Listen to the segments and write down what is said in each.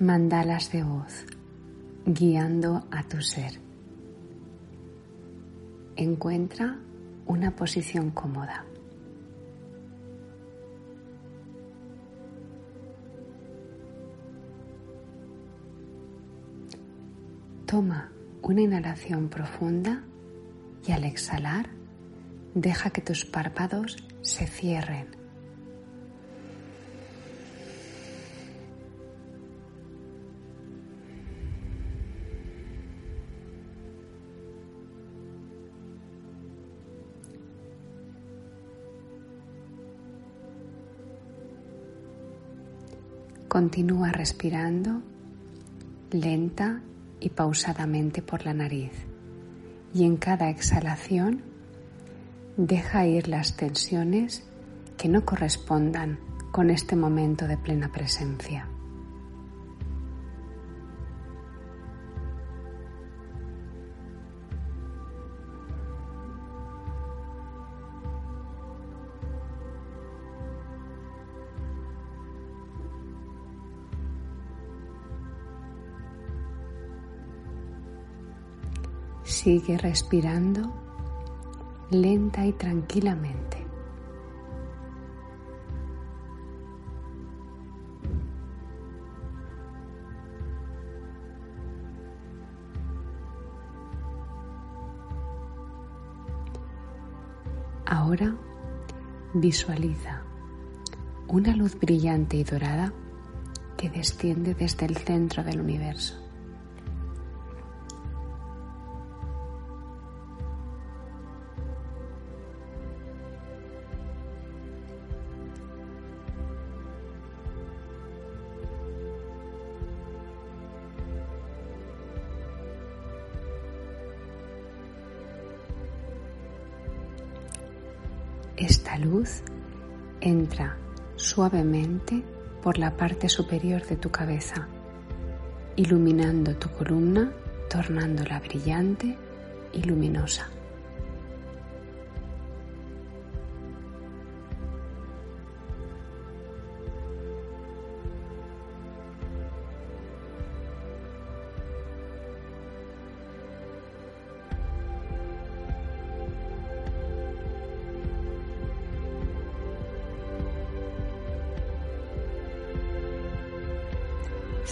mandalas de voz guiando a tu ser. Encuentra una posición cómoda. Toma una inhalación profunda y al exhalar deja que tus párpados se cierren. Continúa respirando lenta y pausadamente por la nariz y en cada exhalación deja ir las tensiones que no correspondan con este momento de plena presencia. Sigue respirando lenta y tranquilamente. Ahora visualiza una luz brillante y dorada que desciende desde el centro del universo. Esta luz entra suavemente por la parte superior de tu cabeza, iluminando tu columna, tornándola brillante y luminosa.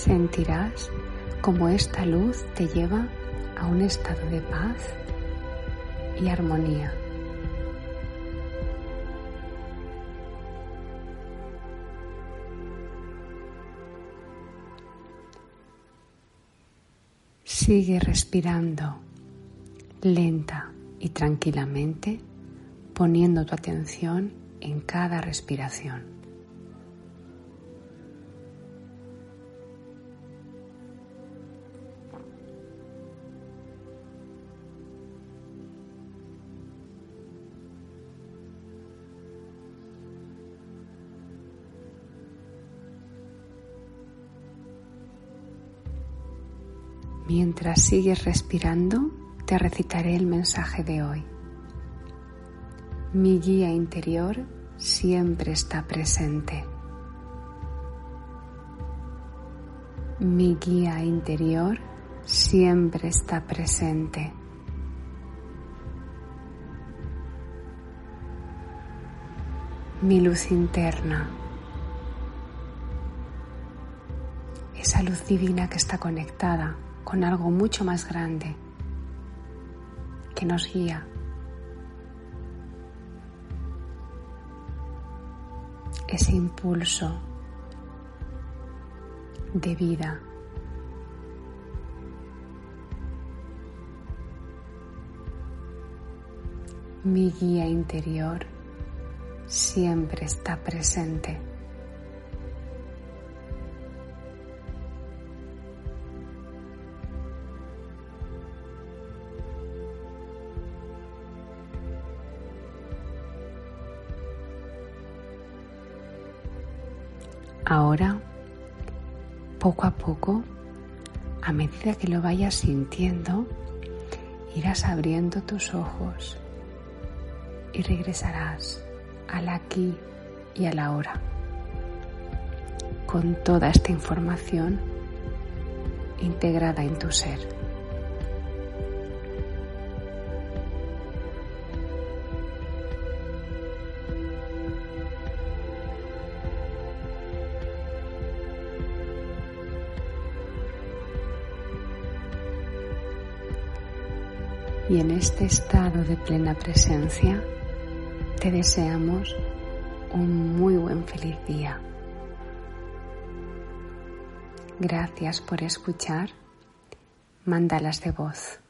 Sentirás como esta luz te lleva a un estado de paz y armonía. Sigue respirando lenta y tranquilamente, poniendo tu atención en cada respiración. Mientras sigues respirando, te recitaré el mensaje de hoy. Mi guía interior siempre está presente. Mi guía interior siempre está presente. Mi luz interna. Esa luz divina que está conectada con algo mucho más grande que nos guía. Ese impulso de vida. Mi guía interior siempre está presente. Ahora, poco a poco, a medida que lo vayas sintiendo, irás abriendo tus ojos y regresarás al aquí y a la hora con toda esta información integrada en tu ser. Y en este estado de plena presencia te deseamos un muy buen feliz día. Gracias por escuchar Mandalas de voz.